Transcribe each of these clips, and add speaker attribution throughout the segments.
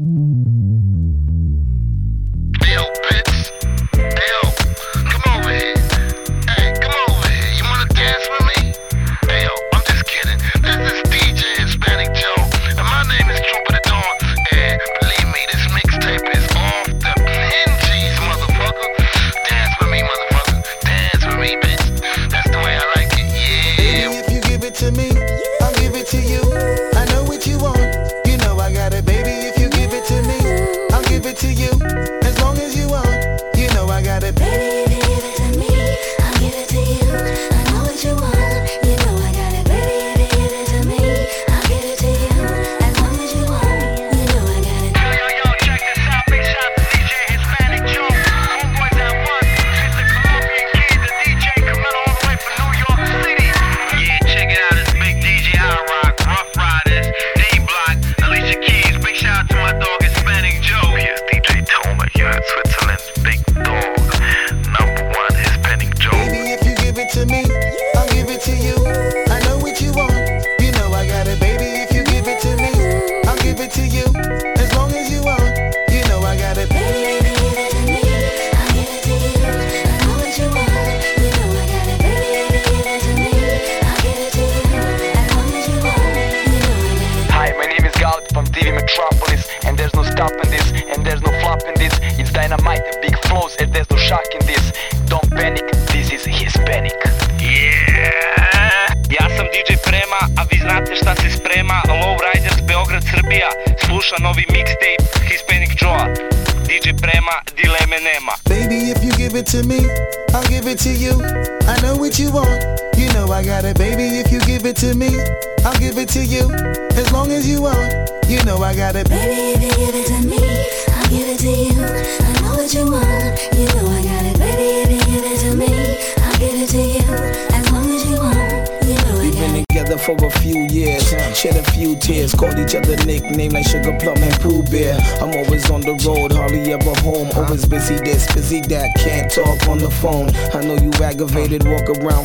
Speaker 1: Mm-hmm.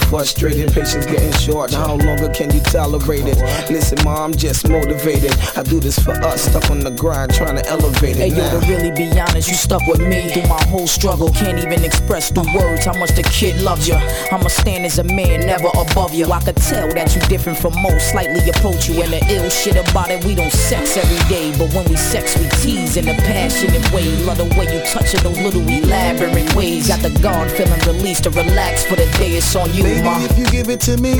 Speaker 1: Frustrated. Patience getting short. How longer can you tolerate it? Listen, ma, I'm just motivated. I do this for us, stuck on the grind, trying to elevate it.
Speaker 2: Hey, yo, to really be honest, you stuck with me through my whole struggle. Can't even express through words how much the kid loves you. I'ma stand as a man, never above you. I could tell that you different from most, slightly approach you. And the ill shit about it, we don't sex every day. But when we sex, we tease in a passionate way. Love the way you touch it, those little elaborate ways. Got the guard feeling released to relax for the day. It's on you,
Speaker 1: Baby, if you give it to me,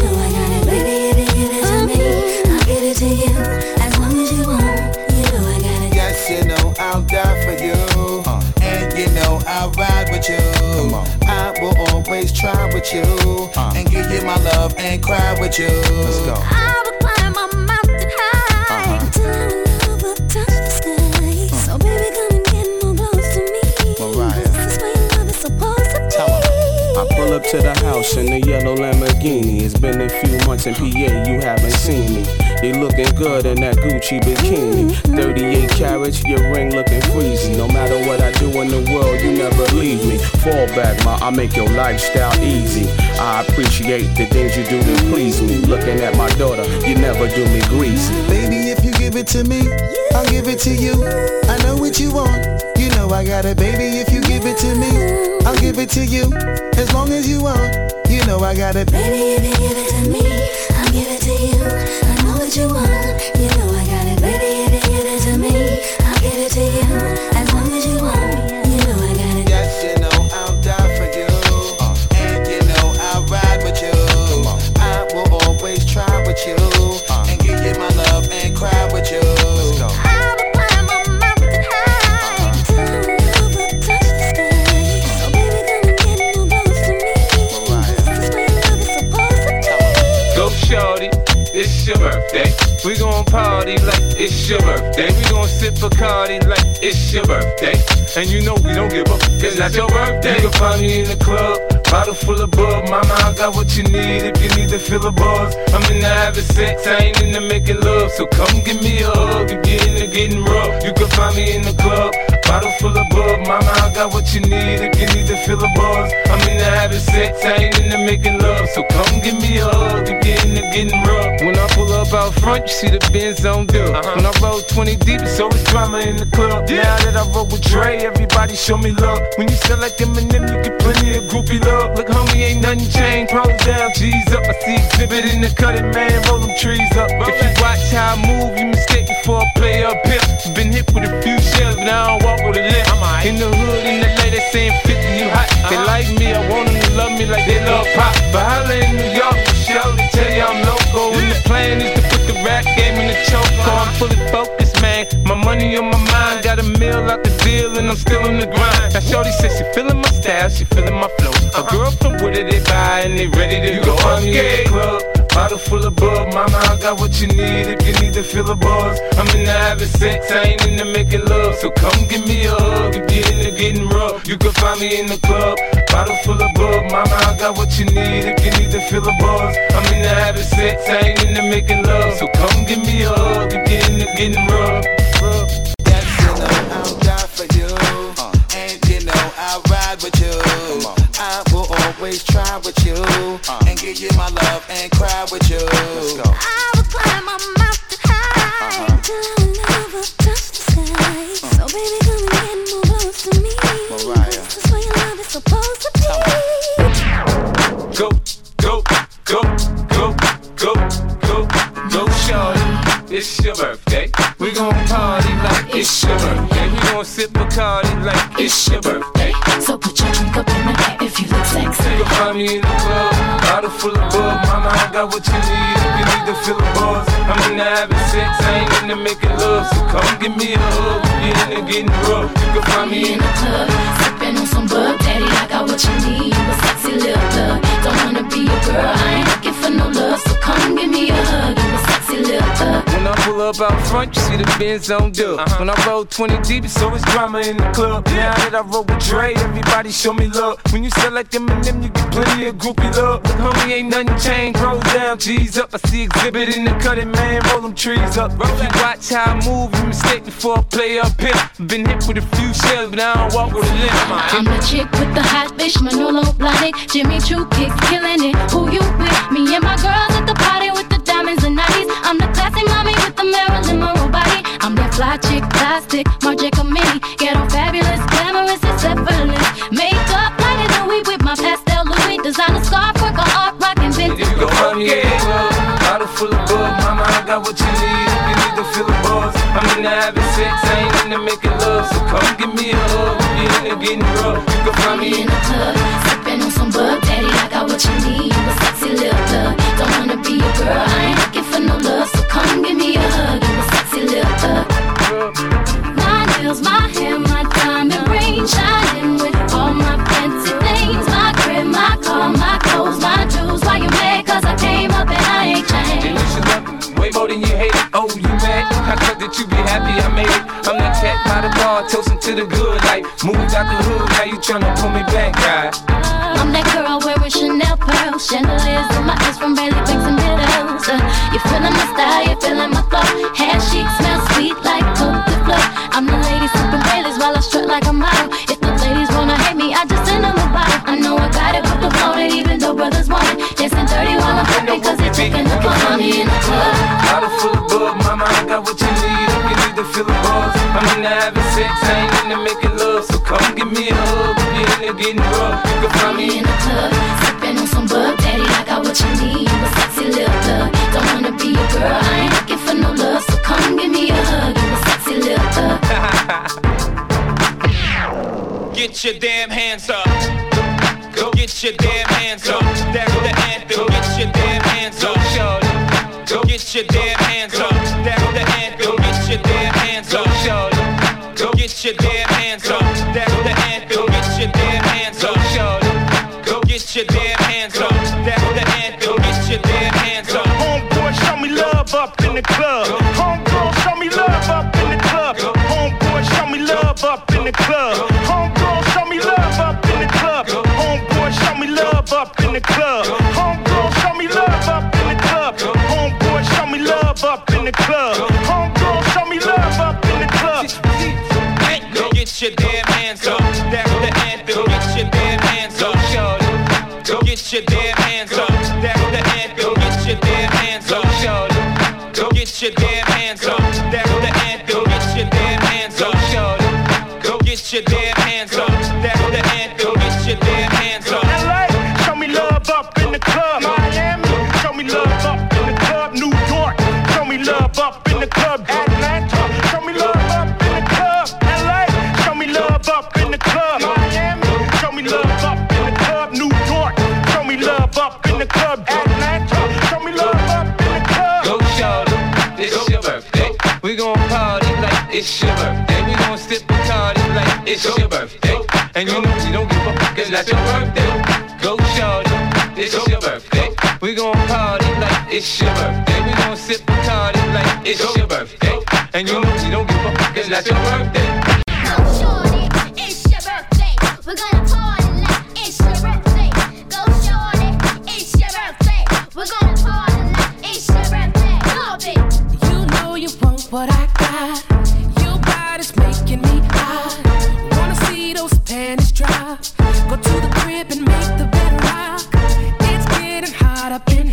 Speaker 1: with you. And give you my love and cry with you. Let's go.
Speaker 3: I will climb a mountain high uh-huh. until our love will touch the sky. Hmm. So baby, come and get more close to me. This is where your love is supposed to be.
Speaker 4: I pull up to the house in the yellow Lamborghini. It's been a few months in PA, you haven't seen me. You looking good in that Gucci bikini. Mm-hmm. 38 carats, your ring looking freezy. No matter what I do in the world, you never leave me. Fall back, ma, I make your lifestyle easy. I appreciate the things you do to please me. Looking at my daughter, you never do me greasy.
Speaker 1: Baby, if you give it to me, I'll give it to you. I know what you want. You know I got it, baby. If you give it to me, I'll give it to you. As long as you want, you know I got it.
Speaker 3: Baby, if you give it to me, I know what you want.
Speaker 5: Your birthday. We gon' sip Bacardi like it's your birthday. And you know we don't give up, it's not your birthday. You can find me in the club, bottle full of bub. Mama, I got what you need if you need to fill a buzz. I'm in the having sex, I ain't into making love. So come give me a hug if you're into getting rough. You can find me in the club. Bottle full of bub, mama, I got what you need if you need to fill a buzz. I'm in the having sex, I ain't into making love. So come give me a hug if you're into getting rough. When I pull up out front, you see the Benz on dub. When uh-huh. I roll 20 deep, it's always drama in the club. Now that I roll with Dre, everybody show me love. When you sell like Eminem, you get plenty of groupie love. Look, homie, ain't nothing changed. Pros down, G's up. I see Xzibit in the cutting, man, roll them trees up. If you watch how I move, you mistake me for a player up here. Been hit with a few shells, but I don't walk with a. In the hood, in the late, lady saying 50, you hot. They like me, I want them to love me like they love pop. But holla in New York, Michelle, they tell you I'm loco. And the plan is to put the rap game in the choke. I'm fully focused, man. My money on my mind, got a meal out the deal, and I'm still in the grind. Now, Shorty says she feeling my style, she feeling my flow. A girl from Wooded, they buy, and they ready to go. I'm in the club. Bottle full of bub, mama, I got what you need if you need to fill a buzz. I'm in the having sex, I ain't into making love. So come give me a hug if you're into getting rough. You can find me in the club. Bottle full of bub, mama, I got what you need if you need to fill a buzz. I'm in the having sex, I ain't into making love. So come give me a hug if you're into getting rough.
Speaker 6: Always try with you. Uh. And give you my love and cry with you.
Speaker 3: I will climb a mountain high till never touch the sky. Uh. So baby, come and get more close to me.
Speaker 6: Mariah.
Speaker 3: This is where your love is supposed to be.
Speaker 5: Go, go, go, go, go, go, go, shorty. It's your birthday. We gon' party like it's your birthday. We gon' sip Bacardi like it's your birthday.
Speaker 3: So You
Speaker 5: me in the club, bottle full of bug. Mama, I got what you need if you need to fill a buzz. I'm in the having sex, I ain't into making love. So come give me a hug, if you're into getting rough. You can find me in the
Speaker 3: club, sipping on some bug, daddy. I got what you need. You a sexy little thug. Don't wanna be a girl, I ain't looking for no love. So come give me a hug.
Speaker 5: Pull up out front, you see the Benz on dub. When I roll 20 deep, it's always drama in the club. Now that I roll with Dre, everybody show me love. When you sell like Eminem, you get plenty of groupie love. Look, homie, ain't nothing changed. Roll down, G's up. I see Xzibit in the cutting, man. Roll them trees up. If you watch how I move, you mistake me for a player up here. Been hit with a few shells, but I don't walk with a limp.
Speaker 3: I'm the chick with the hot fish, Manolo Blahnik, Jimmy Choo kicks, killing it. Who you with? Me and my girls at the party with the and. I'm the classy mommy with the Marilyn Monroe body. I'm that fly chick, plastic, Marja Kamini. Get on fabulous, glamorous, and effortless. Makeup lighter than we with my pastel Louis. Designer scarf, work on art, rockin' vintage.
Speaker 5: You me in the bottle full of bug. Mama, I got what you need if you need to fill a buzz. I'm in the having sex, I ain't into making love. So come give me a hug, if you're into getting rough. You can find me
Speaker 3: in the club, sipping on some bug, daddy. I got what you need. You a sexy little shining with all my fancy things. My crib, my car, my clothes, my jewels. Why you mad? Cause I came up and I ain't changed.
Speaker 5: And you should love way more than you hate it. Oh, you mad? I thought that you be happy I made it. I'm that cat by the bar, toasting to the good life. Moved out the hood, now you tryna pull me back, guy.
Speaker 3: I'm that girl wearing Chanel pearls, chandeliers in my eyes from Bailey Banks and Biddles. Uh, you feeling my style, you feeling my flow. Hair chic, smell sweet like Cote de Fleur. I'm the lady sipping Baileys while I strut like I'm in the
Speaker 7: having sex, I ain't into making love. So come give me a hug if you're into getting rough. You can find me
Speaker 3: in the club, sipping on some bug. Daddy, I got what you need. You a sexy little thug. Don't wanna be a girl, I ain't looking for no love. So come give me a hug. You a sexy little thug.
Speaker 7: Get your damn hands up. Go get your damn it's your birthday. And you know she don't give a fuck, it's not your birthday. Go shorty, it's your birthday. We gon' party like it's your
Speaker 8: birthday. We gon' sip the party like it's your birthday. up in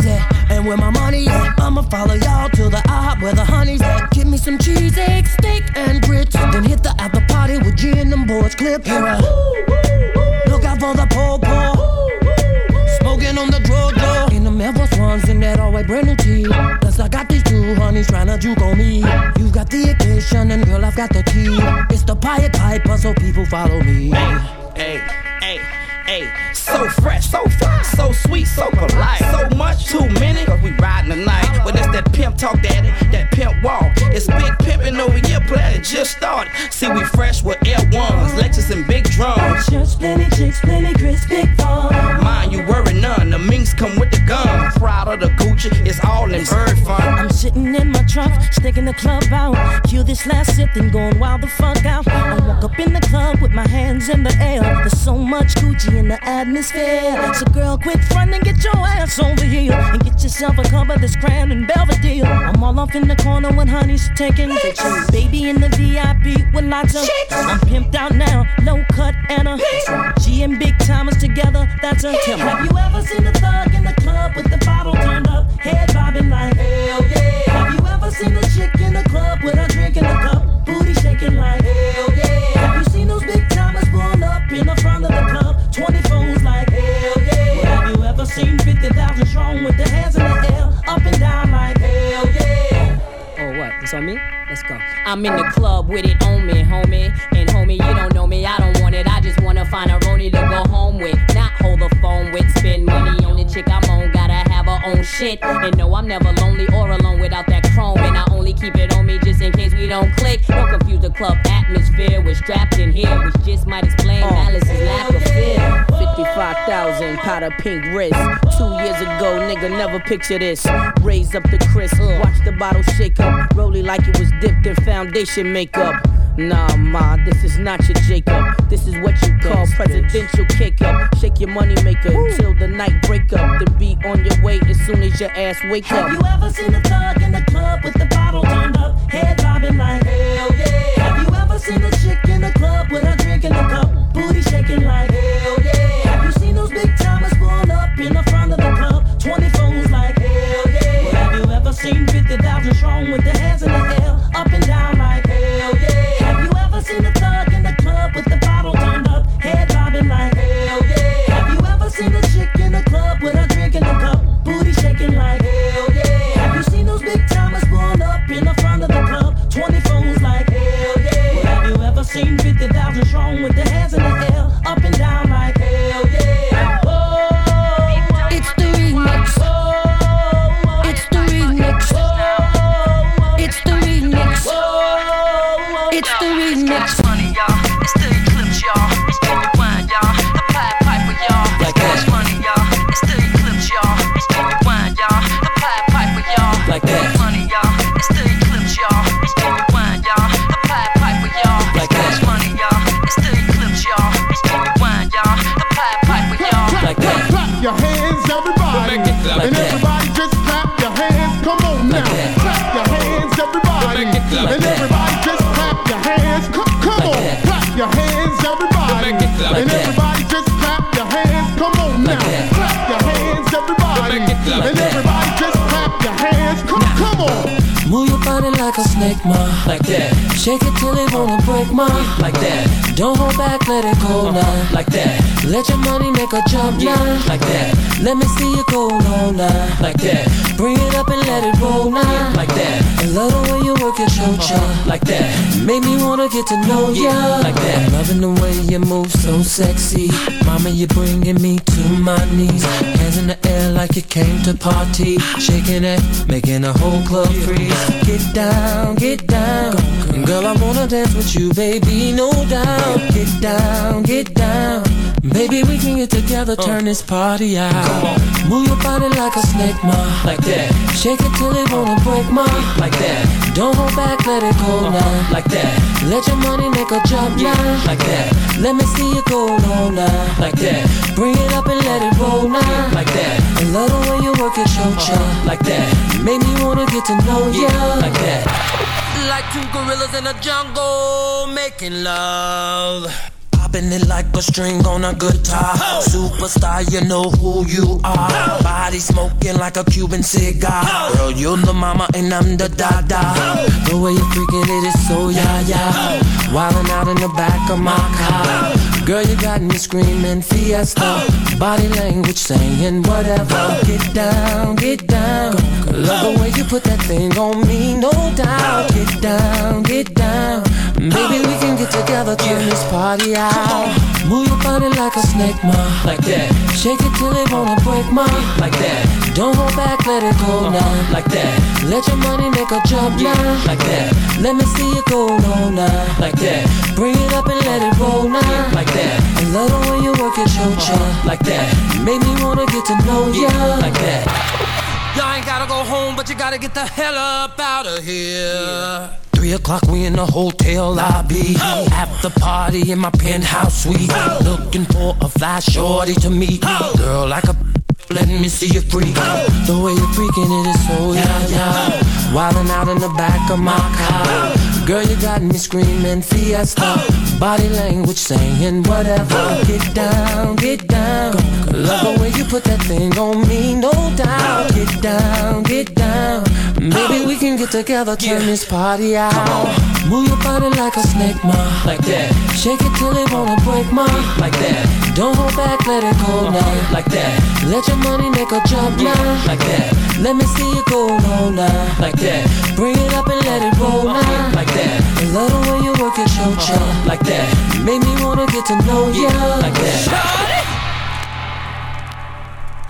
Speaker 8: at and where my money at. I'ma follow y'all to the IHOP where the honey's at. Give me some cheese, eggs, steak, and grits. Then hit the after party with G and them
Speaker 7: boys clip. Here I look out for the poor poor, Smoking on the
Speaker 8: drug door. In the Air Ones in that always brand new tea. Plus I got these two honeys trying to juke on me. You got the occasion and girl I've got the key. It's the pirate type, so people follow me. Hey, hey. Hey, so
Speaker 7: fresh, so fresh, so sweet, so polite. So much, too many, cause we riding tonight. Well, that's that pimp talk, daddy, that pimp walk. It's big pimping over here, player, just started. See, we
Speaker 3: fresh with L1s, Lexus and big drums. Church, plenty chicks, plenty grits, big fun. Mind
Speaker 9: you, work the minks come with the gun. Proud of the Gucci, it's all in bird fun. I'm sitting in my truck, sticking the club out. Cue this last sip, then going wild the fuck out. I walk up in the club with my hands in the air. There's so much Gucci in the atmosphere. So girl, quit frontin' get your ass over here and get yourself a cover that's crown and Belvedere. I'm all off in the corner when honey's taking pictures. Baby in the VIP with lots of. Chicks. I'm pimped out now, low cut and a. And Big Thomas together, that's a. Have you ever seen head bobbing like hell yeah. Have you ever seen a chick in the club with a drink in the cup, booty shaking like hell yeah? Have you seen those big timers blown up in the front of the club, 20 phones like hell yeah? Have you ever seen 50,000 strong with their hands in the air, up and down like hell yeah? Oh what? It's on me. Let's go. I'm in the club with it on me, homie. And homie, you don't know me. I don't want it. I just wanna find a Roni to go home with chick I'm on gotta have her own shit. And no, I'm never lonely or alone without that chrome. And I only keep it on me just in case we don't click. Don't confuse the club atmosphere We're strapped in
Speaker 3: here, which just might explain uh, Alice's lack of fear. 55,000 powder pink wrist. Two years ago,
Speaker 10: nigga, never
Speaker 11: picture this. Raise up the crisp, uh. watch the bottle shake up. Roll like it was dipped in foundation makeup. Nah, ma, this is not your Jacob. This is what you call presidential kick up. Shake your money maker till the night break up. The beat on your way as soon as your ass wake
Speaker 12: Have up. Have you ever seen a thug in the club with the bottle turned up, head bobbing like hell yeah? Have you ever seen a chick in the club with her drink in the cup, booty shaking like hell yeah? Have you seen those big timers pull up in the front of the club, 20 phones like hell yeah? Have you ever seen 50,000 strong with their hands in the air, up and down?
Speaker 13: Shake it till it wanna break my like that. Don't hold back, let it go uh-huh. now like that. Let your money make a jump now like that. Let me see you go now like that. Bring it up and let it roll now like that. I love the way you work your uh-huh. cha like that. Make me wanna get to know ya like that. I'm loving the way you move so sexy. Mama, you're bringing me to my knees. Hands in the air like you came to party. Shaking it, making a whole club freeze. Get down, get down. Girl, I wanna dance with you, baby, no doubt. Get down, get down. Baby, we can get together, turn this party out. Move your body like a snake, ma, like that. Shake it till it wanna break, ma, like that. Don't hold back, let it go uh-huh. now, like that. Let your money make a jump now, like that. Let me see you go now, now, like that. Bring it up and let it roll now, like that. I love the way you work your uh-huh. cho like that. Make me wanna get to know ya, like that. Like two gorillas in a jungle making love popping it like a string on a guitar. Superstar, you know who you are. Body smoking like a Cuban cigar. Girl, you're the mama and I'm the dada. The way you're freaking it is so yeah yeah. Wildin' out in the back of my car. Girl, you got me screaming fiesta. Body language saying whatever. Get down, get down. Love the way you put that thing on me, no doubt. Get down, get down. Maybe we can get together, turn this party out. Move your body like a snake, ma, like that. Shake it till it wanna break, ma, like that. Don't hold back, let it go uh-huh. now, like that. Let your money make a jump now, like that. Let me see you go now, now, like that. Bring it up and let it roll now, like that. I love the way you work your uh-huh. cho like that. Make me wanna get to know ya, like that. Y'all ain't gotta go home, but you gotta get the hell up out of here. Three o'clock, we in the hotel lobby. After party in my penthouse suite. Looking for a fly shorty to meet. Girl, like a let me see you freak. The way you're freaking it is so yeah, yeah. Wildin' out in the back of my car. Girl, you got me screaming fiesta. Body language saying whatever. Get down, get down. Love the way you put that thing on me, no doubt. Get down, get down. Maybe we can get together, turn this party out. Move your body like a snake, ma, like that. Shake it till it wanna break, ma, like that. Don't hold back, let it go now, like that. Let your money make a jump now, like that. Let me see you go now, now, like that. Bring it up and let it roll now, like that. I love the way you work your cho like that. Make me wanna get to know ya, like that.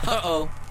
Speaker 13: Uh oh.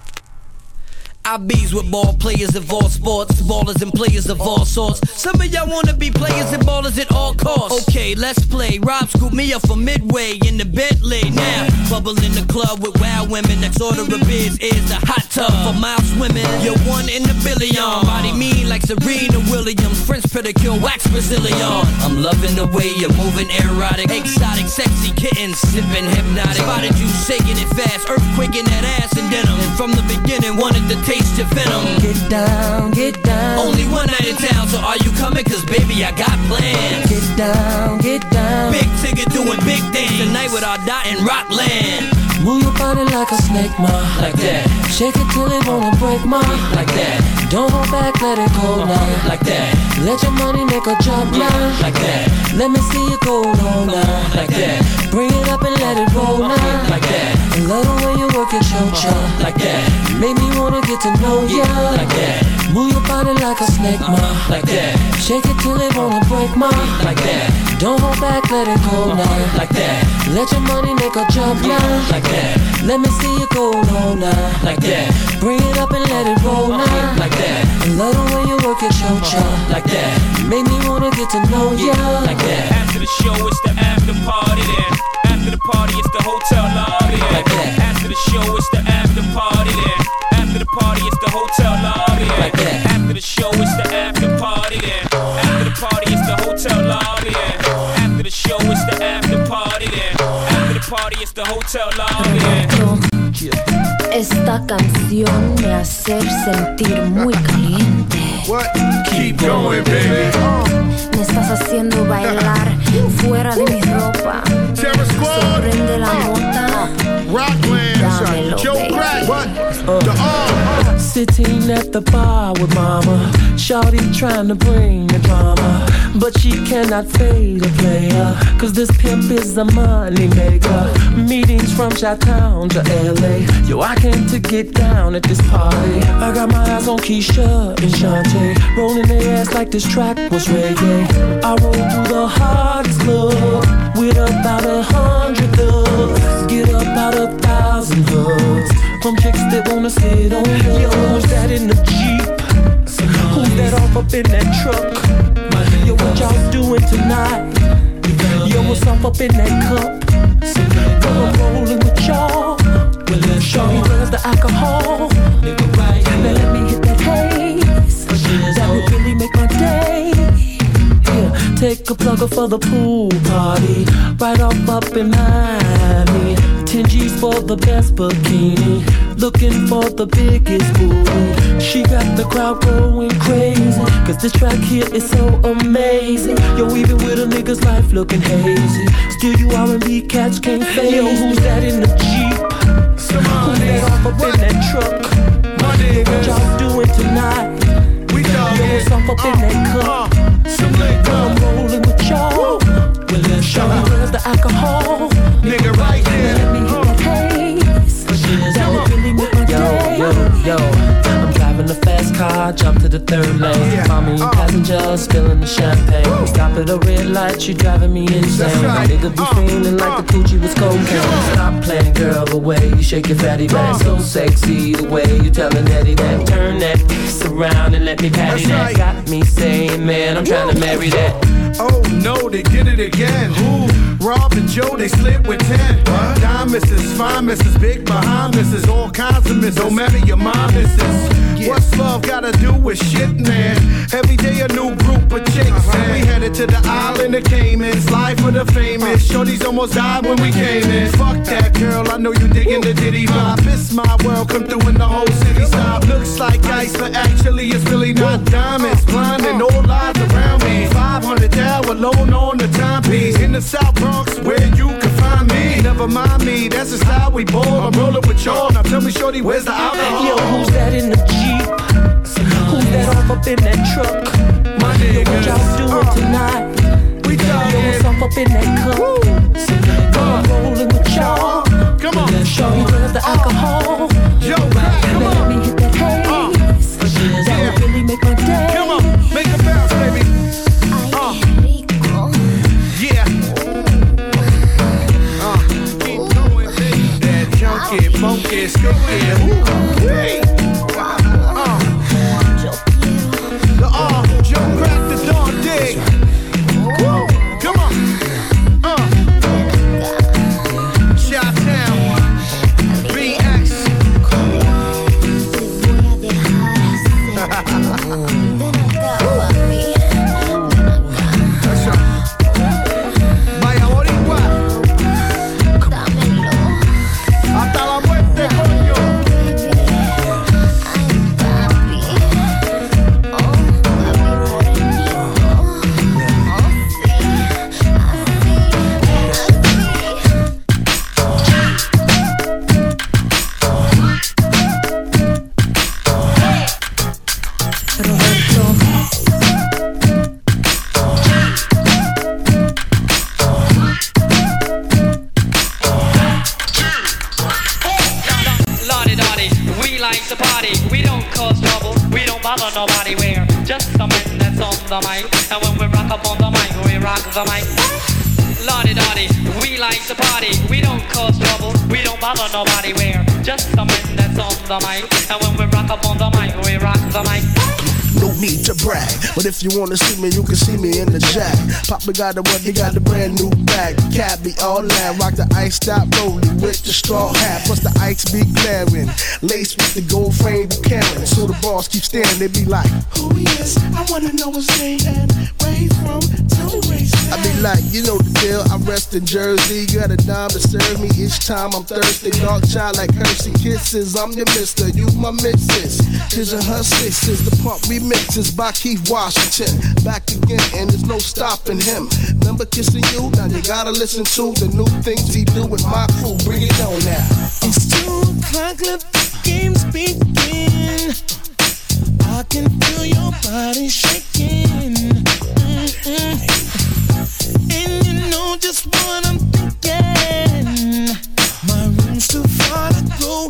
Speaker 13: I bees with ball players of all sports, ballers and players of all sorts. Some of y'all wanna be players and ballers at all costs. Okay, let's play. Rob scoop me up from Midway in the Bentley. Now, bubble in the club with wild women. Next order of beers is a hot tub for miles swimming. You're one in a billion. Body mean like Serena Williams. French pedicure, wax Brazilian. I'm loving the way you're moving erotic. Exotic, sexy kittens, sipping Hpnotiq. Spotted you shaking it fast, earthquaking that ass and denim. And from the beginning, wanted to take taste your venom. Get down, get down. Only one night in town, so are you coming? Cause baby, I got plans. Get down, get down. Big ticket doing big things. Tonight with our dot in Rockland. Move your body like a snake, ma, like that. Shake it till it wanna break, ma, like that. Don't hold back, let it go now, like that. Let your money make a jump now, like that. Let me see you go now, now, like that. Bring it up and let it roll now, like that. I love the way you work your cho uh-huh. like that. Make me wanna get to know ya like that. Move your body like a snake, ma, uh-huh. like that. Shake it till it wanna break, ma, like that. Don't hold back, let it go now, like that. Let your money make a jump now, like that. Let me see you go low now, like that. Bring it up and let it roll now, like that. I love the way you work at your uh-huh, cho like that. Make me wanna get to know ya, like that.
Speaker 7: After the show, it's the after party then. After the party, it's the hotel lobby then.
Speaker 13: Like that.
Speaker 7: After the show, it's the after party then. After the party, it's the hotel lobby then.
Speaker 13: Like that.
Speaker 7: After the show, it's the after party then. Party, it's the hotel lobby.
Speaker 14: Esta canción me hace sentir muy caliente.
Speaker 15: What? Keep going, baby.
Speaker 14: Me estás haciendo bailar fuera de mi ropa.
Speaker 15: Terror Squad.
Speaker 14: Prende la mota.
Speaker 15: Rockland. Joe. Crack. What? The all.
Speaker 13: Sitting at the bar with mama. Shawty trying to bring the drama. But she cannot fade a player. Cause this pimp is a money maker. Meetings from Chi-Town to LA. Yo, I came to get down at this party. I got my eyes on Keisha and Shantae. Rolling their ass like this track was reggae. I roll through the hardest club. With about a hundred thugs. Get about a thousand hugs. From chicks that wanna sit on you. Yo, who's that in the Jeep? Who's that off up in that truck? Yo, what y'all doing tonight? Yo, what's up up in that cup? Yo, I'm rolling with y'all. Show me where's the alcohol. Now let me hit that haze. That would really make my day. Yeah, take a plugger for the pool party. Right off up in Miami. 10 G's for the best bikini. Looking for the biggest booty. She got the crowd going crazy. Cause this track here is so amazing. Yo, even with a nigga's life looking hazy. Still, you R&B cats can't fail. Yo, who's that in the at red light, you driving me insane.
Speaker 15: right.
Speaker 13: Nigga be feeling like the coochie was cocaine. Stop playing, girl, the way you shake your fatty back. So sexy, the way you telling Eddie that. Turn that piece around and let me patty
Speaker 15: That's
Speaker 13: that.
Speaker 15: right.
Speaker 13: Got me saying, man, I'm trying to marry that.
Speaker 15: Oh no, they did it again. Who? Rob and Joe, they slid with 10. Dime misses, fine misses, big behind misses, all kinds of misses. Don't matter your mom misses. What's love gotta do with shit, man? Every day a new group of chicks. We headed to the island of Caymans, life for the famous. Shorties almost died when we came in. Fuck that girl, I know you digging the ditty vibe. It's my world, come through in the whole city stop. Looks like ice, but actually it's really not diamonds. Blinding all lies around me. 500 down alone on the timepiece. In the South Bronx, where you can find me. Never mind me, that's just how we ball. I'm rolling with y'all. Now tell me, Shorty, where's the alcohol?
Speaker 13: Yo, who's that in the Jeep? Who's that off up in that truck?
Speaker 15: My
Speaker 13: Yo, what y'all doing
Speaker 15: Uh,
Speaker 13: tonight?
Speaker 15: We
Speaker 13: Yo, what's
Speaker 15: done
Speaker 13: up in that cup? I'm rolling with y'all.
Speaker 15: Come on.
Speaker 13: Show me where's the alcohol.
Speaker 15: Funky, skunky. Ooh, hey. The
Speaker 16: mic.
Speaker 17: But if you wanna see me, you can see me in the jack. Papa got the what? He got the brand new bag. Cat be all that, rock the ice stop rolling with the straw hat, plus the ice be glaring. Lace with the gold frame Buchanan. So the boss keep staring, they be like, Who he is? I wanna know his name and where he's from. Tell me where he's. I be like, you know the deal. I rest in Jersey. Got a dime to serve me each time I'm thirsty. Dark child like Hershey kisses. I'm your mister, you my missus. His and her sisters, the pump remixes by Keith Washington. Back again, and there's no stopping him. Remember kissing you? Now you gotta listen to the new things he do with my crew. Bring it on now.
Speaker 12: It's two o'clock, let the games begin. I can feel your body shaking. Mm-mm. And you know just what I'm thinking. My room's too far to go.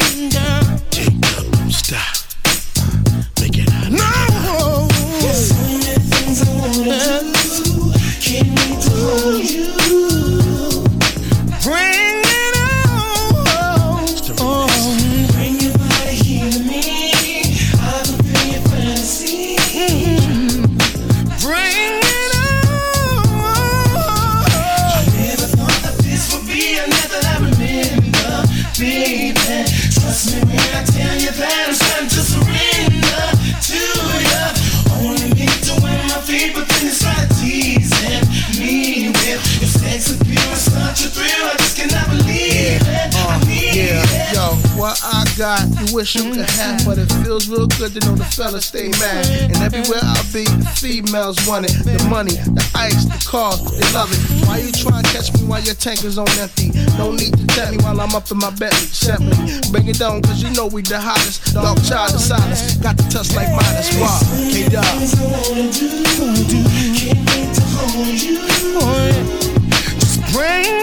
Speaker 12: Thing. Jacob, stop.
Speaker 17: What I got, you wish you could have, but it feels real good to know the fellas stay mad. And everywhere I be, the females want it. The money, the ice, the cars, they love it. Why you try to catch me while your tank is on empty? No need to tell me while I'm up in my Bentley. Simply bring it down, cause you know we the hottest. Dog child of silence, got the touch like Midas Wow, K Dog.
Speaker 12: Just bring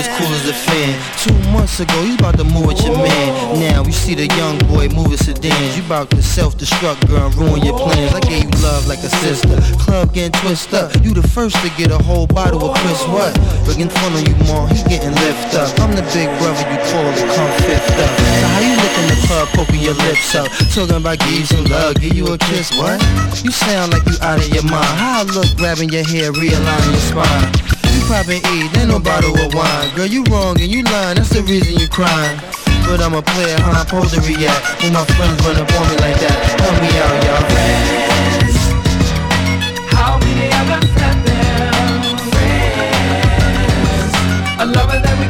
Speaker 1: was cool as a fan. Two months ago, you about to move with your man. Now you see the young boy moving sedans. You about to self-destruct, girl, ruin your plans. I gave you love like a sister. Club getting twist up. You the first to get a whole bottle of Chris What? Bringing fun on you, mom, he getting lift up. I'm the big brother you call to come fifth up. So how you look in the club, poking your lips up? Talking about give you some love, give you a kiss, what? You sound like you out of your mind. How I look grabbing your hair, realigning your spine. You poppin' E, then no bottle of wine. Girl, you wrong and you lying, that's the reason you crying. But I'm a player, how I'm supposed to react. When my friends run up on me like that, help me out, y'all.
Speaker 8: Friends, how we ever felt them? Friends, a lover that we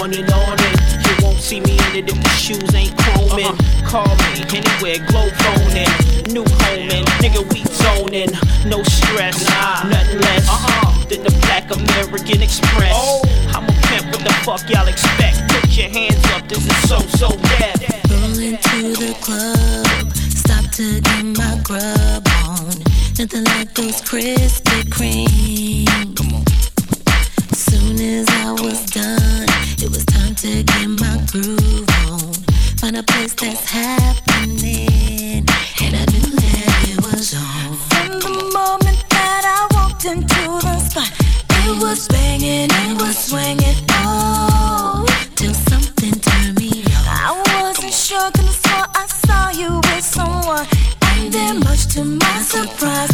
Speaker 8: on and on and you
Speaker 18: won't see me in it if the shoes ain't chroming. Uh-huh. Call me anywhere, glow phoning. New homing, nigga, we zoning. No stress, nah. nothing less uh-uh. than the Black American Express. Oh. I'm a pimp, what the fuck y'all expect? Put your hands up, this is so, so bad. Rolling into the club, stop to get my grub on. Nothing like those Krispy Kreme. Soon as I was done time to get my groove on. Find a place that's happening, and I knew that it was on. From the moment that I walked into the spot, it was banging, it was swinging, oh, till something turned me on. I wasn't sure, I saw I saw you with someone, and then much to my surprise,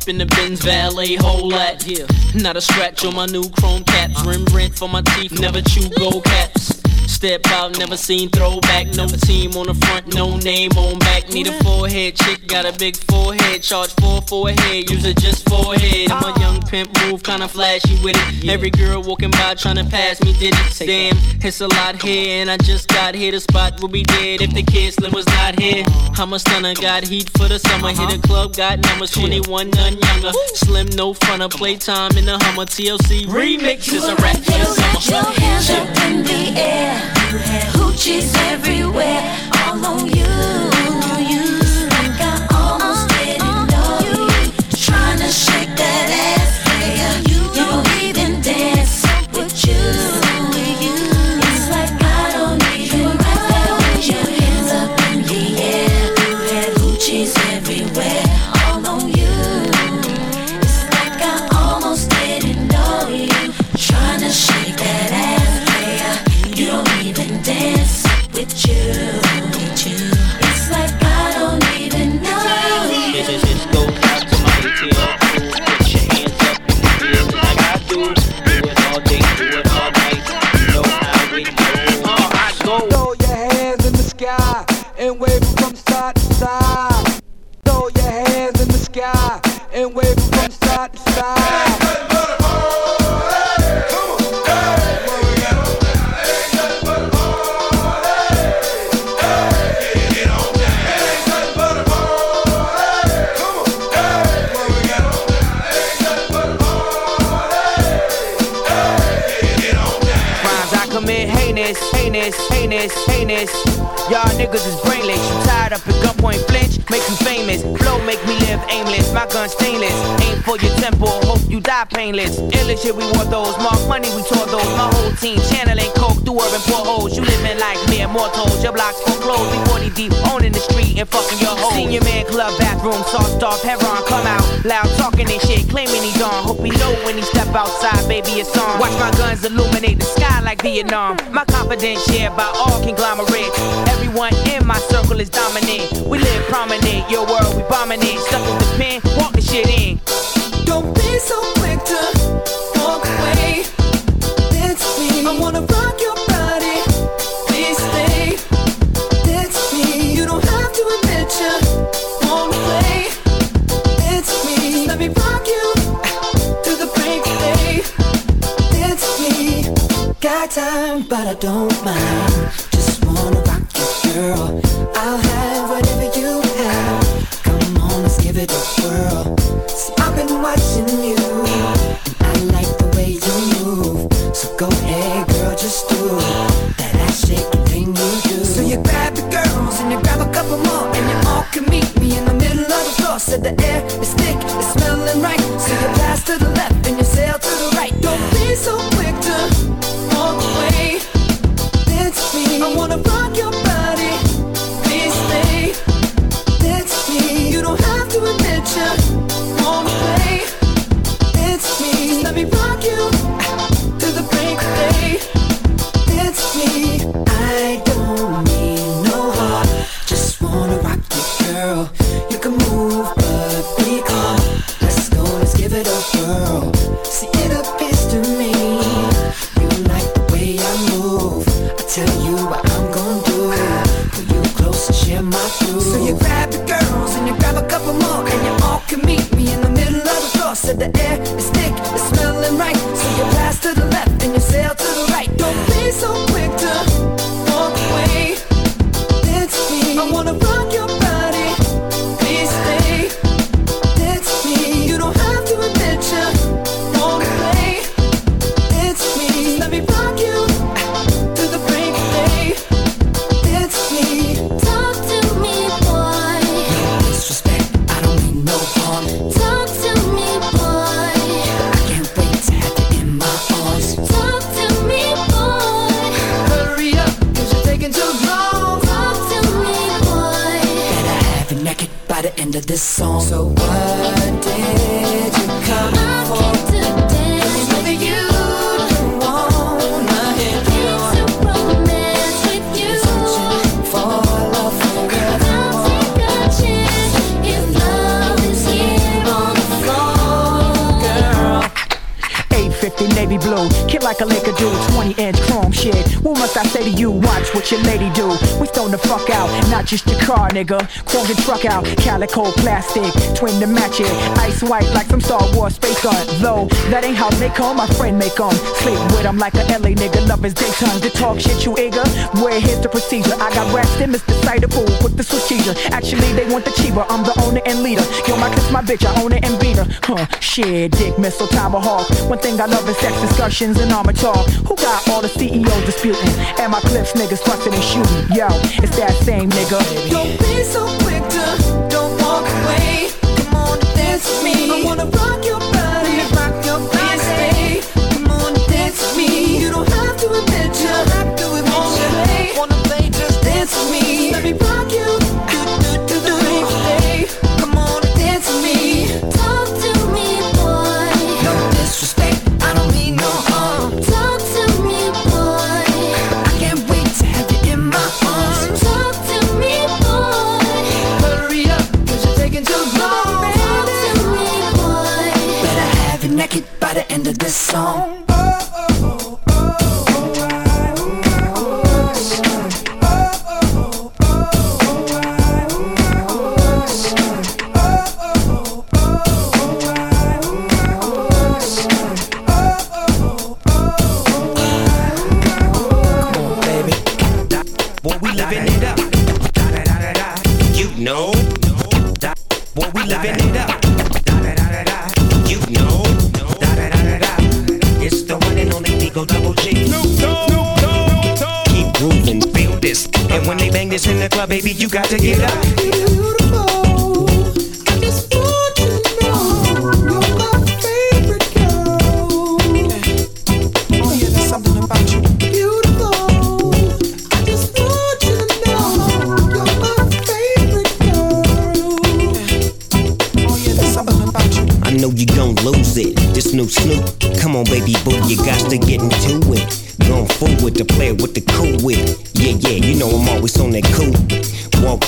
Speaker 18: up in the
Speaker 19: Benz Valet, whole lot. Yeah. Not a scratch on my new chrome caps. Rim rent for my teeth, never chew gold caps. Step out, never seen throwback. No team on the front, no name on back. Need a forehead chick, got a big forehead. Charge four for a head, use it just forehead. I'm a ah. young pimp, move kinda flashy with it. Every girl walking by tryna pass me did it. Damn, it's a lot here, and I just got here. The spot will be dead if the kid slim was not here. I'm a stunner, got heat for the summer. Uh-huh. Hit a club, got numbers 21, none younger. Slim, no fronter, playtime in the Hummer. TLC remix is a rap for the summer.
Speaker 18: your hands up in the air. Hoochies everywhere. All on you.
Speaker 20: Y'all niggas is brainless. You tied up at gunpoint flinch, make you famous. Flow make me live aimless. My gun stainless. Aim for your temple, hope you die painless. Illish shit, we want those. Mark money, we taught those. My whole team channeling through urban portholes. You living like mere mortals. Your blocks foreclosed. We 40 deep, owning the street and fucking your hoes. Senior man club bathroom, sauced off. Heron come out, loud talking and shit, claiming he's on. Hope he know when he step outside, baby, it's on. Watch my guns illuminate the sky like Vietnam. My confidence shared by all conglomerates. Everyone in my circle
Speaker 21: is dominant. We live prominent, your world we bombing it. Stuck in the pen, walk the shit in.
Speaker 13: Don't be so quick to time, but I don't mind. Just wanna rock you, girl. I'll have whatever you have. Come on, let's give it a whirl. I've been watching you, I like the way you move. So go ahead, girl, just do that ass shaking thing you do. So you grab your girls and you grab a couple more, and you all can meet me in the middle of the floor. So the air is thick, it's smelling right. So you pass to the left this song. So what
Speaker 22: I say to you? Watch what your lady do. We stone the fuck out, not just your car, nigga. The truck out, calico plastic, twin to match it. Ice white like some Star Wars space gun. Though that ain't how they come, my friend make make 'em. Sleep with with 'em like a LA nigga, love his daytime. To talk shit, you eager? Where here's the procedure. I got racks in Mr. Cider Fool with the switch. Actually, they want the cheaper. I'm the owner and leader. Yo, my kiss, my bitch, I own it and beat her. Huh, shit, dick, missile, tomahawk. One thing I love is sex discussions and armor talk. Who got all the CEOs disputing? And my clips, niggas fussing and shooting. Yo, it's that same nigga.
Speaker 13: Don't be so quick to don't walk away. Come on, dance with me. I wanna rock your body, song.
Speaker 23: Got to get up. I know you gon' lose it. This new Snoop, come on, baby boo, you got to get into it. Going forward to play with the cool wit. Yeah, yeah, you know I'm always on that cool.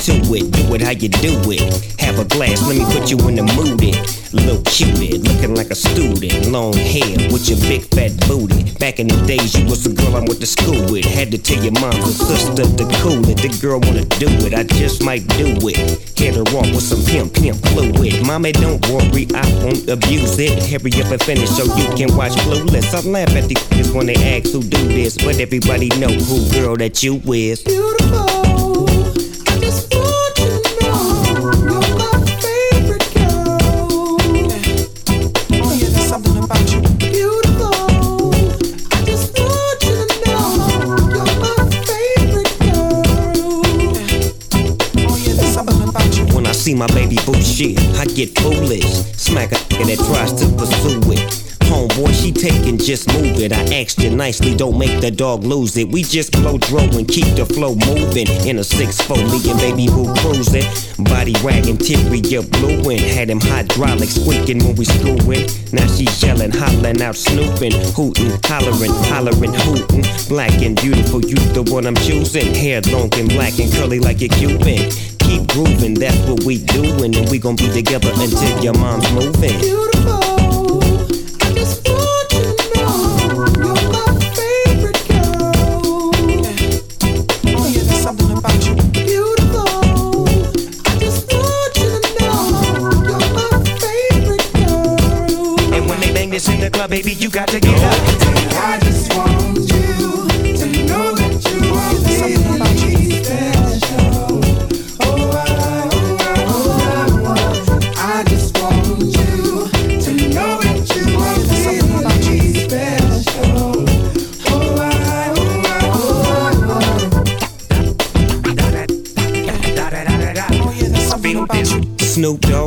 Speaker 23: Walk to it. Do it how you do it. Have a glass, let me put you in the mood. It. Little cutie, looking like a student. Long hair with your big fat booty. Back in the days, you was the girl I went to school with. Had to tell your mom and sister to cool it. The girl wanna do it, I just might do it. Hit her off with some pimp, pimp fluid. Mommy, don't worry, I won't abuse it. Hurry up and finish so you can watch Clueless. I laugh at these kids when they ask who do this, but everybody know who girl that you is.
Speaker 12: Beautiful.
Speaker 23: See my baby boo shit, I get foolish. Smack a nigga that tries to pursue it. Homeboy, she taking, just move it. I asked you nicely, don't make the dog lose it. We just blow dro and keep the flow moving. In a 6 4 me and baby boo cruising. Body wagging, interior blueing. Had him hydraulic squeaking when we screwing. Now she yelling, hollering out, snooping, hooting, hollering, hollering, hooting. Black and beautiful, you the one I'm choosing. Hair long and black and curly like a Cuban. Keep grooving, that's what we doing, and we gon' be together until your mom's moving.
Speaker 12: Beautiful. I just want to know you're my favorite girl. Yeah, there's something about you. Beautiful. I just want to know you're my favorite girl.
Speaker 23: And when they bang this in the club, baby, you got to get up.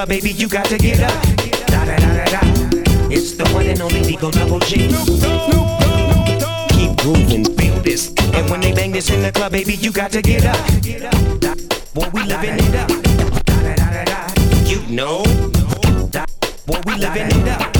Speaker 23: Club, baby, you got to get up. Da da da da da. It's the one and only D-O Double G. Keep grooving, feel this. And when they bang this in the club, baby, you got to get up. Boy, we living it up. Da da da da da. You know. Boy, we living it up.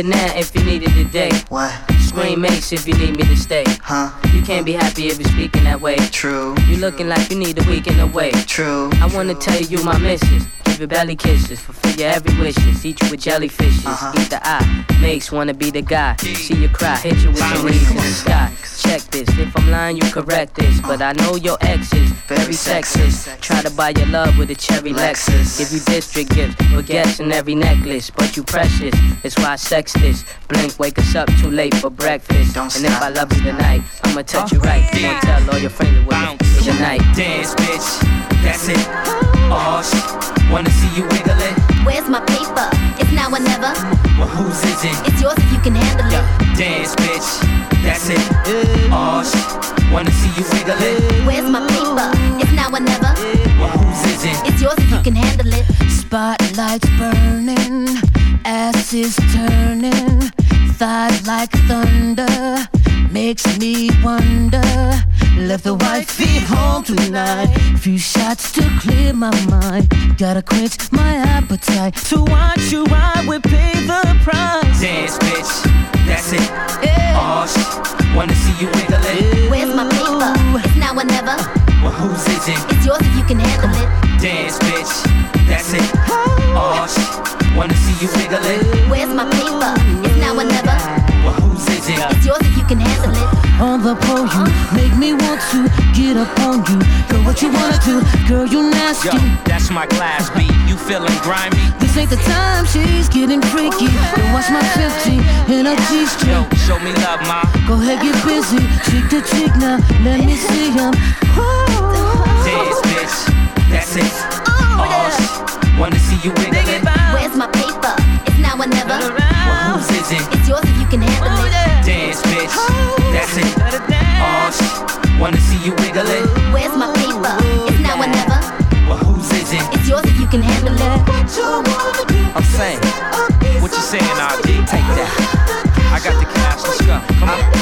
Speaker 24: Now if you need it today. What? Scream Ace if you need me to stay. Huh? You can't be happy if you're speaking that way. True. You looking like you need a week in weekend away. True. I wanna tell you you my missus. Give your belly kisses, fulfill your every wishes. Eat you with jellyfishes. Uh-huh. Eat the eye. Makes wanna be the guy. See you cry. Hit you with in the sky. Check this. If I'm lying, you correct this. But I know your ex is very sexist. Try to buy your love with a cherry Lexus. Give you district gifts, baguettes and every necklace. But you precious. That's why I sex this. Blink, wake us up too late for breakfast. and if I love you tonight, I'ma touch you right. Gonna tell all your friends it was your night.
Speaker 23: Dance, bitch. That's it. Oh, shit. Wanna see you wiggle it?
Speaker 3: Where's my paper? It's now or never.
Speaker 23: Well, whose is it?
Speaker 3: It's yours if you can handle it.
Speaker 23: Dance, bitch. That's it. Oh, shit. Wanna see you wiggle it?
Speaker 3: Where's my paper? It's now or never.
Speaker 23: Well, whose is it?
Speaker 3: It's yours if you can handle it.
Speaker 25: Spotlights burning, ass is turning, like thunder, makes me wonder. Left the white wifey home tonight, few shots to clear my mind. Gotta quench my appetite. To watch you, I would pay the price.
Speaker 23: Dance, bitch. That's it. Oh, shit. Wanna see you wiggle it?
Speaker 3: Where's my paper? It's now or never.
Speaker 23: Well, whose is it?
Speaker 3: It's yours if you can handle it.
Speaker 23: Dance, bitch. That's it. Oh, shit. Wanna see you wiggle it?
Speaker 3: Where's my paper? It's now or never.
Speaker 23: Well, whose is it?
Speaker 3: It's yours if you can handle it.
Speaker 18: on the pole. You make me want to get up on you. Girl, what you wanna do? Girl, you nasty.
Speaker 26: Yo, that's my class B. You feeling grimy?
Speaker 18: This ain't the time, she's getting freaky. Don't watch my 50 in a G string.
Speaker 26: Yo, show me love, ma.
Speaker 18: Go ahead, get busy. Cheek to cheek now, let me see him.
Speaker 26: Dance, bitch. That's it. Oh, wanna see you oh, wiggling?
Speaker 25: Where's my paper? It's now or never.
Speaker 26: Well, whose is it?
Speaker 25: It's yours if you can handle it.
Speaker 26: Dance, bitch. That's it. Oh, sh- wanna see you wiggling?
Speaker 25: Where's my paper? It's now or never.
Speaker 26: Well, whose is it?
Speaker 25: It's yours if you can handle it.
Speaker 26: I'm saying. What you saying, RD? Take that. I got the cash. Let's go. Come on.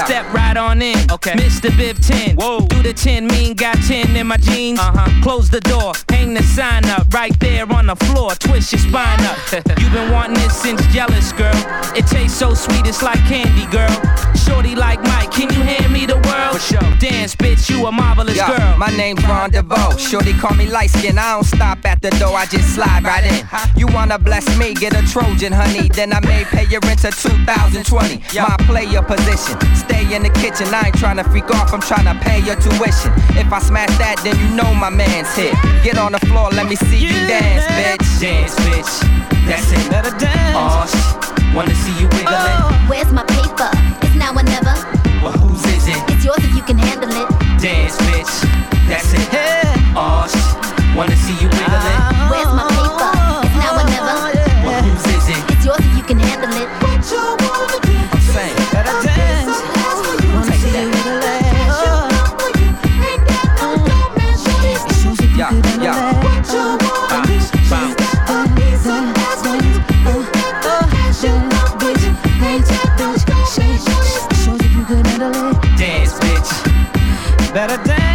Speaker 26: Yeah. Step right on in. Okay. Mr. Biv 10. Whoa. Do the 10 mean got 10 in my jeans. Uh-huh. Close the door. Hang the sign up right there on the floor. Twist your spine up. You've been wanting this since jealous, girl. It tastes so sweet, it's like candy, girl. Shorty like Mike, can you hand me the world? For sure. Dance, bitch, you a marvelous
Speaker 27: Yo,
Speaker 26: girl.
Speaker 27: My name's Ron DeVoe. Shorty call me light skin. I don't stop at the door, I just slide right in. You wanna bless me, get a Trojan, honey. Then I may pay your rent to 2020. My player position. Stay in the kitchen. I ain't tryna freak off, I'm tryna pay your tuition. If I smash that, then you know my man's here. Get on the floor, let me see you dance, bitch.
Speaker 26: Dance, bitch. That's it. Better dance. Oh, sh- wanna see you wiggling? Oh.
Speaker 25: Where's my paper? It's now or never.
Speaker 26: Well, whose is it?
Speaker 25: It's yours if you can handle it.
Speaker 26: Dance, bitch. That's it. Oh, sh- wanna see you wiggling?
Speaker 25: Where's
Speaker 26: Let it dance.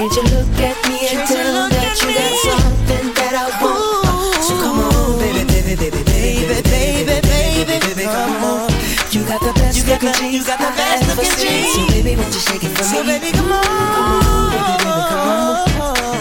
Speaker 28: Change your
Speaker 24: look at me and tell that you got something that I want. So come on, baby, baby, baby, baby, baby, baby, baby, come on. You got the best looking jeans you
Speaker 29: got
Speaker 24: ever seen. So baby, won't you shake it for me?
Speaker 29: So baby, come on,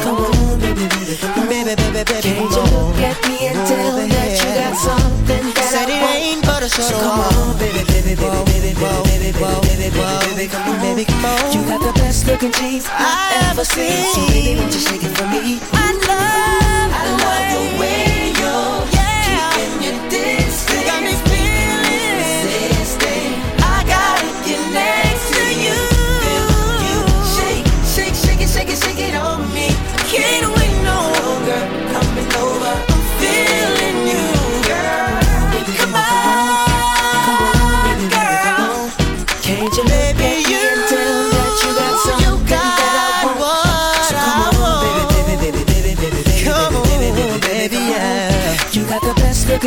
Speaker 24: come on, baby, baby, come on,
Speaker 29: baby, baby, baby,
Speaker 24: look at me and tell that you got something that I want.
Speaker 30: So come on, baby, baby, baby, baby, baby baby, baby, baby, baby, come on, baby, come on. You got the best looking jeans I ever seen. So baby, won't you shake it for me?
Speaker 31: I love,
Speaker 30: I love the way you're keeping your distance.
Speaker 31: You got me feeling.
Speaker 30: Insisting. I gotta get next to you. Feel you shake, shake, shake it, shake it, shake it on me.
Speaker 31: Can't wait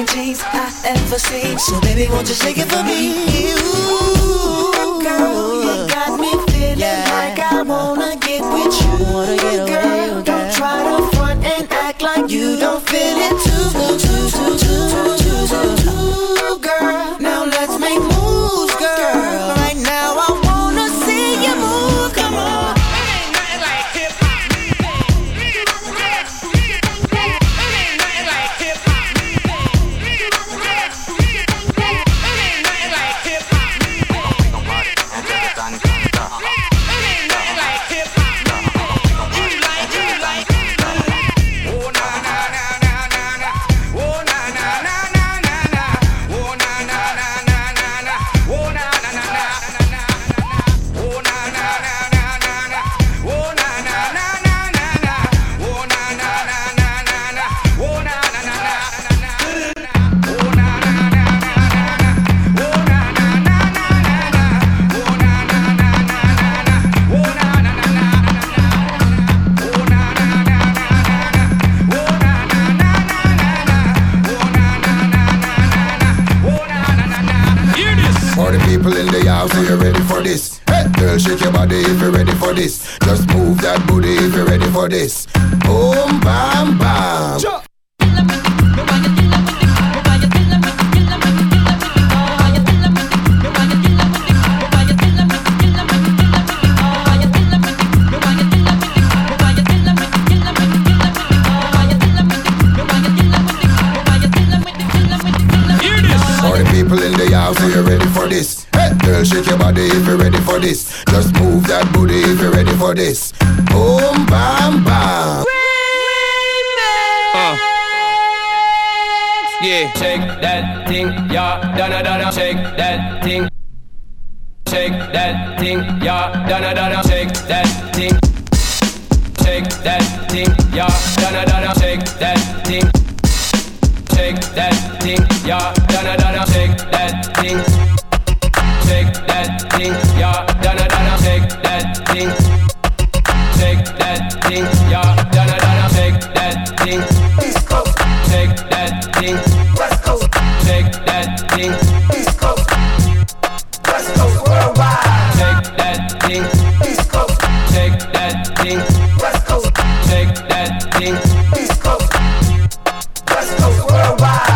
Speaker 30: looking jeans I ever seen. So baby, won't you shake it for me?
Speaker 31: Ooh,
Speaker 30: Girl, you got me feeling
Speaker 31: Yeah.
Speaker 30: like I wanna get with you.
Speaker 31: Wanna get away
Speaker 30: girl, don't try to front and act like you don't feel it too,
Speaker 32: people in the house, are you ready for this? Hey, girl, shake your body if you're ready for this. Just move that booty if you're ready for this. Boom, bam, bam. For shake your body if you're ready for this. Just move that booty if you're ready for this. Boom, bam, bam.
Speaker 7: Uh. Yeah, shake that thing, yeah, donna donna, shake that thing. Shake that thing, yeah, donna donna, shake that thing. Shake that thing, yeah, donna donna, shake that thing. Shake that thing, yeah, donna donna, shake that thing. Shake that thing, yeah, donna donna, shake that thing. Shake that thing, yeah, donna donna, shake that thing. East Coast, shake that thing. West Coast, shake that thing. East Coast, West Coast, worldwide. Shake that thing. East Coast, shake that thing. West Coast, shake that thing. East Coast, West Coast, worldwide.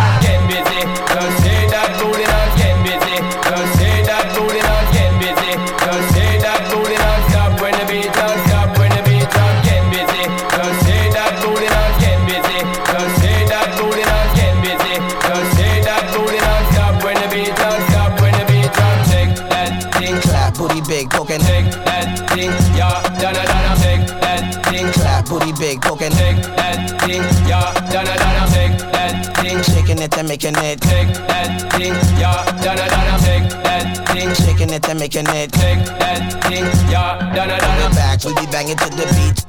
Speaker 31: Shaking it and making it.
Speaker 7: Shake that thing, yeah, donna donna, shake that thing.
Speaker 31: Shaking it and making it.
Speaker 7: Shake that thing, yeah, donna
Speaker 31: Throw
Speaker 7: donna.
Speaker 31: it back, we be banging to the beat.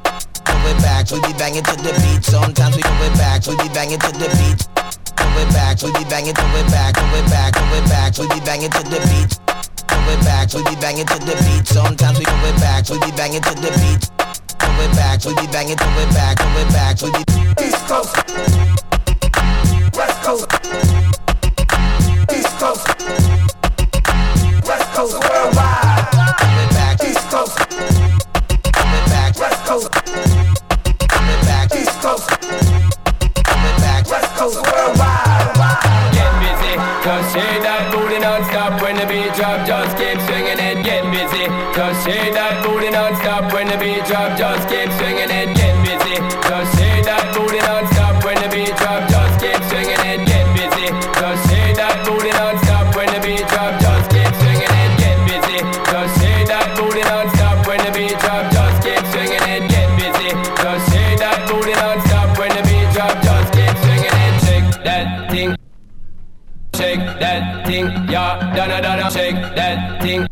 Speaker 31: Throw it back, we be banging to the beat. Sometimes we throw it back, we be banging to the beat. Throw it back, we be banging, throw it back, throw it back, throw it back, we be banging to the beat. Throw it back, we be banging to the beat. Sometimes we throw it back, we be banging to the beat. Throw it back, we be banging, throw it back, throw it back, we be
Speaker 32: East Coast, West Coast, East Coast,
Speaker 7: yeah, donna donna. Shake that thing.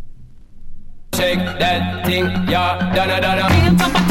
Speaker 7: Shake that thing, yeah, donna donna.
Speaker 12: Can't tap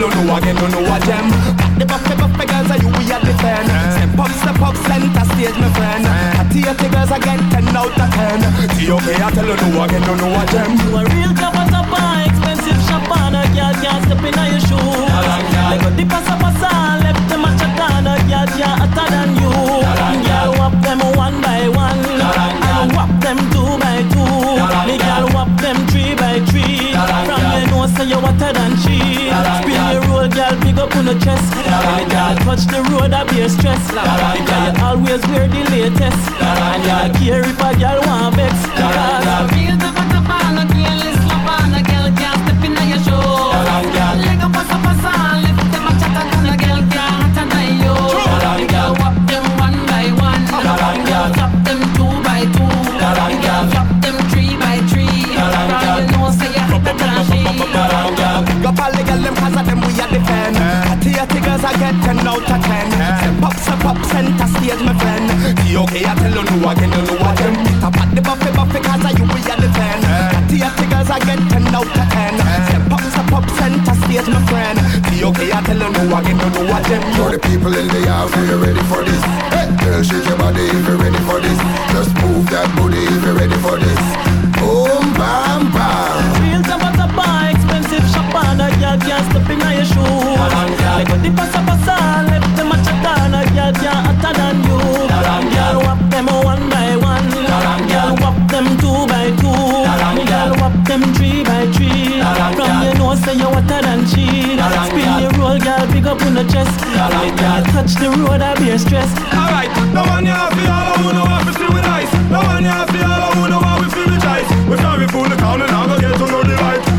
Speaker 33: Okay, I tell you no know a gem Back the buffy buffy girls are you we are defend Step up, step up, center stage my friend. Hatty hatty girls I get 10 out of 10 Okay, I tell you no again, you know a gem
Speaker 34: You a real tapa tapa, expensive shopper, a girl can't step in your shoe. Like a dip pasa pasa, left them a chat on a girl can't hotter than you. Girl whop them one by one, and whop them two The girl whop them three by three. From your nose say you hotter than she. Spin your roll, girl, pick up on the chest. The girl touch the road, I be stress. Because you always wear the latest, and you care if a girl want vex.
Speaker 12: Real
Speaker 33: hatty girls I get 10 out of 10 Step up, step up, center stage my friend The Okay, I tell you no again, you know what them Top at the buffy buffy cause of you we are defend Hatty hatty girls I get 10 out of 10 Step up, step up, center stage my friend The Okay, I tell you no again, you know what them
Speaker 32: For the people in the house, are you ready for this? Hey, girl, shake your body if you're ready for this. Just move that booty if you're ready for this. Boom, bam, bam.
Speaker 34: Real tapa tapa, expensive shopper, a girl can't step in your shoe. Like a dip pasa pasa, left them a chat on a girl can't hotter than you. Girl whop them one by one. Girl whop them two by two. Girl whop them three by three. From your nose say you hotter than she. Spin your roll, girl, pick up on the chest. When girl touch the road, I be a stress.
Speaker 33: Alright, no one you have all I wanna want to see with ice. No one you have all I wanna want we feel the choice. We sorry fool the town and I go get to know the right.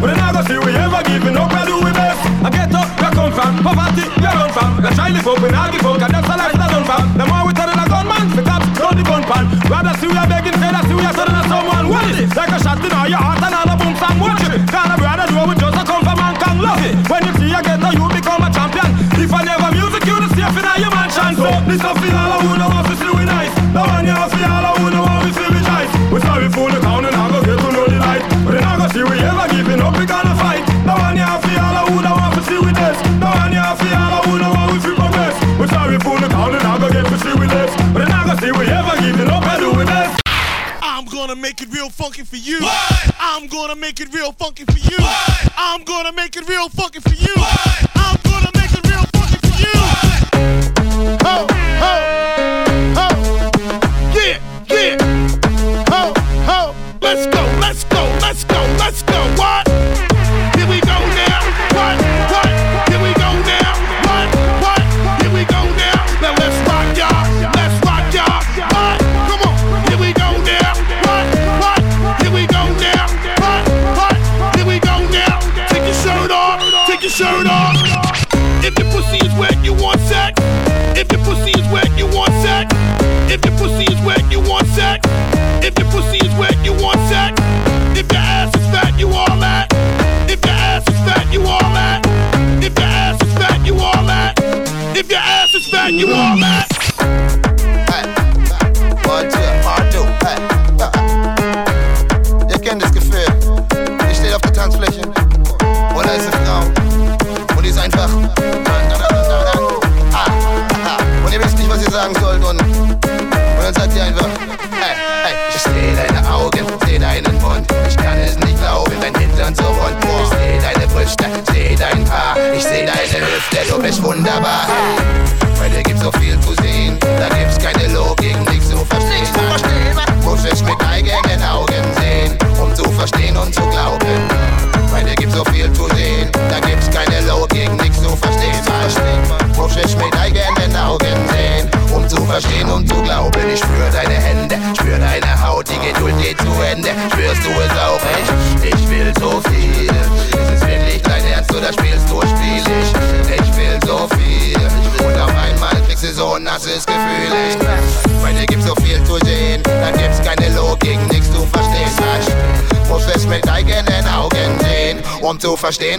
Speaker 33: But then I go see we ever giving up, I do we best. I get up, where come from, poverty, where run from. I try live up in all give up, and that's a life that done from. The more we turn a gunman, the cops throw the gun pan. Rather see we are begging, say that see we are turning on someone. Is it? Like a shot in all your heart and all a boom song. Watch it. Gonna brother do we just a come from man can love it. When you see a ghetto, you become a champion. If I never music, you the safe in all your mansion. So this a feel all I wanna want to see
Speaker 17: funky for you. I'm gonna make it real funky for you. I'm gonna make it real funky for you. I'm gonna make it real funky for you. Ho, ho, ho.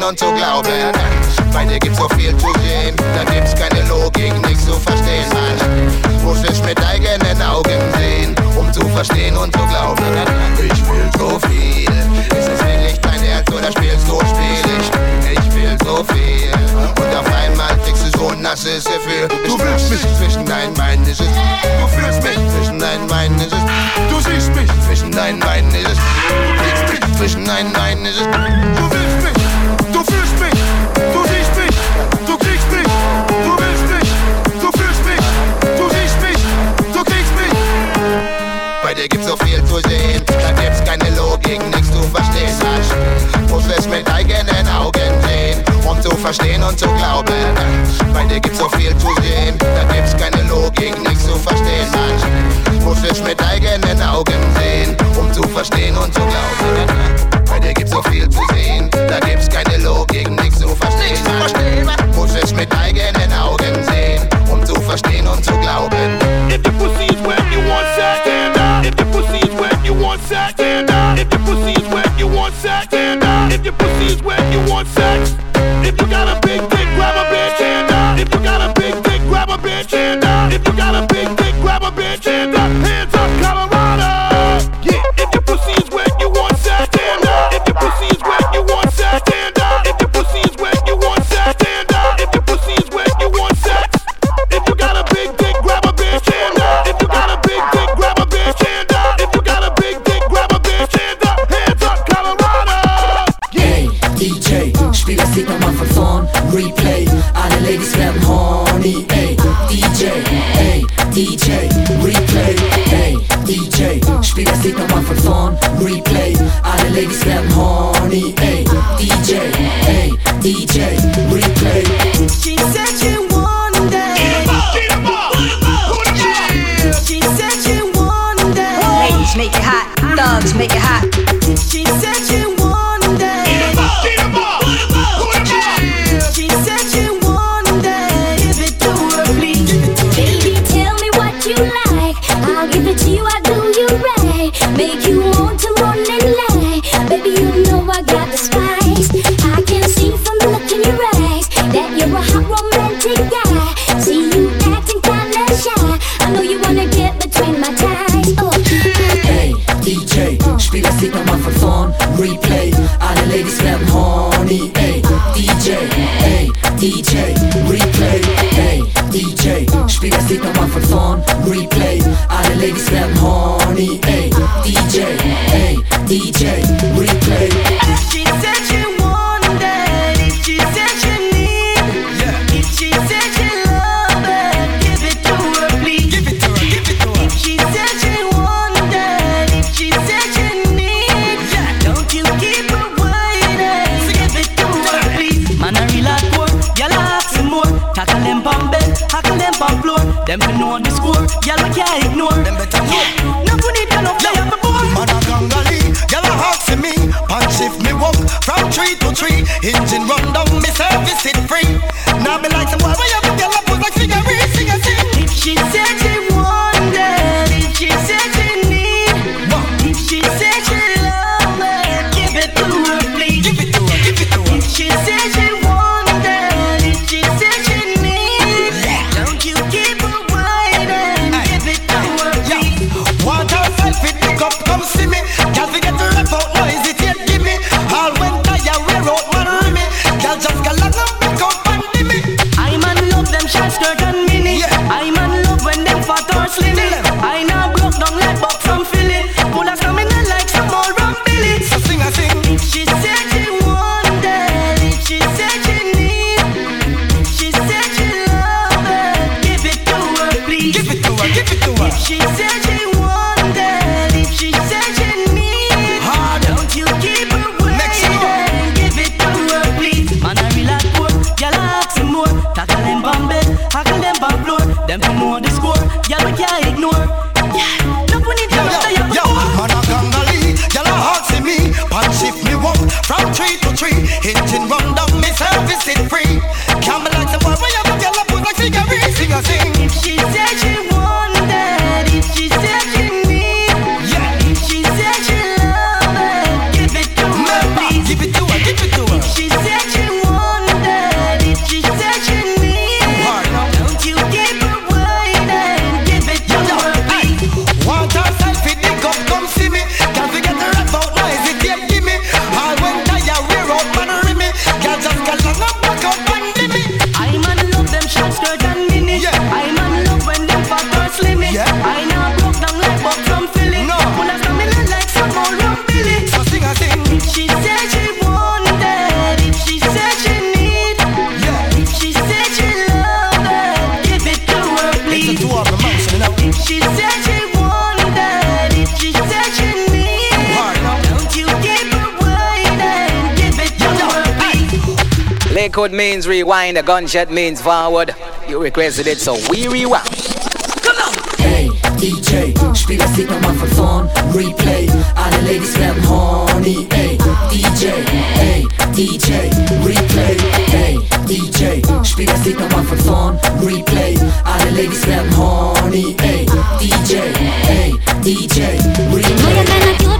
Speaker 17: on
Speaker 32: to Glow. verstehen und zu glauben. Bei dir gibt's so viel zu sehen, da gibt's keine Logik, nichts zu verstehen. Man muss es mit eigenen Augen sehen, um zu verstehen und zu glauben. Bei dir gibt's so viel zu sehen, da gibt's keine Logik, nichts zu verstehen. Man muss es mit eigenen Augen sehen, um zu verstehen und zu glauben.
Speaker 13: Stand up. If the pussy is wet, you want sex, stand up. If the pussy is wet, you want sex. If you got a big dick, grab a bitch and die. If you got a big dick, grab a bitch and die. If you got a
Speaker 35: Them know the
Speaker 36: please.
Speaker 37: Lakewood means rewind, a gunshot means forward. You requested it, so we rewind. Come on!
Speaker 13: Hey, DJ, spiel das Lied nochmal von vorn, Replay, alle Ladies werden horny, ey, DJ, ey, DJ, Replay, ey, DJ, spiel das Lied nochmal von vorn, Replay, alle Ladies werden horny, ey, DJ, ey, DJ, Replay.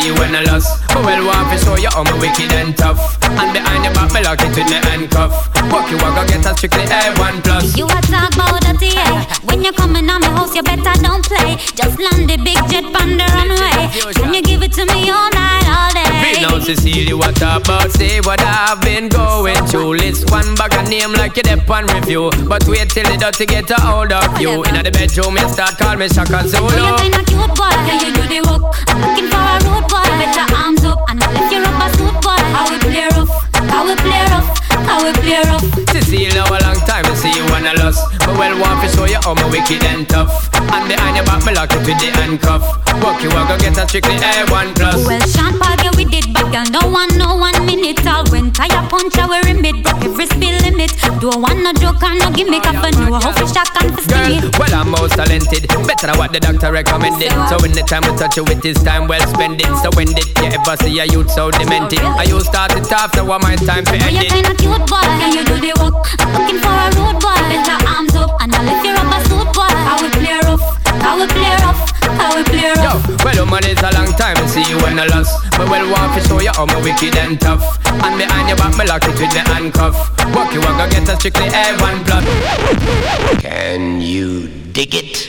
Speaker 7: See you when I lost. Well, want to show you how me wicked and tough. And behind your back, me lock it with me handcuff. Walk you walk, go get a strictly A1 plus.
Speaker 38: You a talk about dirty, yeah. When you coming on my house, you better don't play. Just land the big jet on the runway. Can you give it to me all night, all day?
Speaker 7: Read now, Cecilia, what about? Say what I've been going through. List one bag of name like you dep on review. But wait till the dirty get a hold of you. In the bedroom, you start call me Shaka
Speaker 38: Know you're
Speaker 7: Zulu.
Speaker 38: kinda cute boy, yeah you do the work. I'm looking for a road boy, get your arms up and I left your rubber suit boy. How we play rough, how we play rough, how we play rough.
Speaker 7: Cecilia, now a long time to see you when I lost. But well, want to show you how me wicked and tough. And behind your back, me lock it with the handcuff. Walk you walk, go get a strictly A1 plus.
Speaker 38: Well, Sean Paul, yeah, we did, but girl, no one, no one minute. All when tire punch, I wear limit, broke every speed limit. Don't want no joke and no gimmick, I for know how to shock and for
Speaker 7: Girl, well, I'm most talented. Better than what the doctor recommended. So when the time we touch you with this time, well spend it. So when did you ever see a youth so demented? Oh, I you start it off, so what my time for
Speaker 38: Know
Speaker 7: end
Speaker 38: you're
Speaker 7: it?
Speaker 38: kinda cute boy, and you do the work. I'm looking for a road boy, better arms up and I left your rubber suit boy. How we play rough, how we play rough, how we play
Speaker 7: Yo,
Speaker 38: rough.
Speaker 7: well, man, it's a long time to see you when I lost. But well, want to show you how me wicked and tough. And behind your back, me lock it with the handcuff. Walk you walk, go get a strictly A1 plus.
Speaker 23: Can you dig it?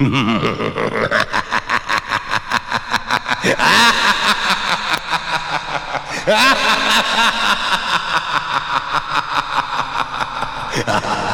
Speaker 23: Ha ha ha.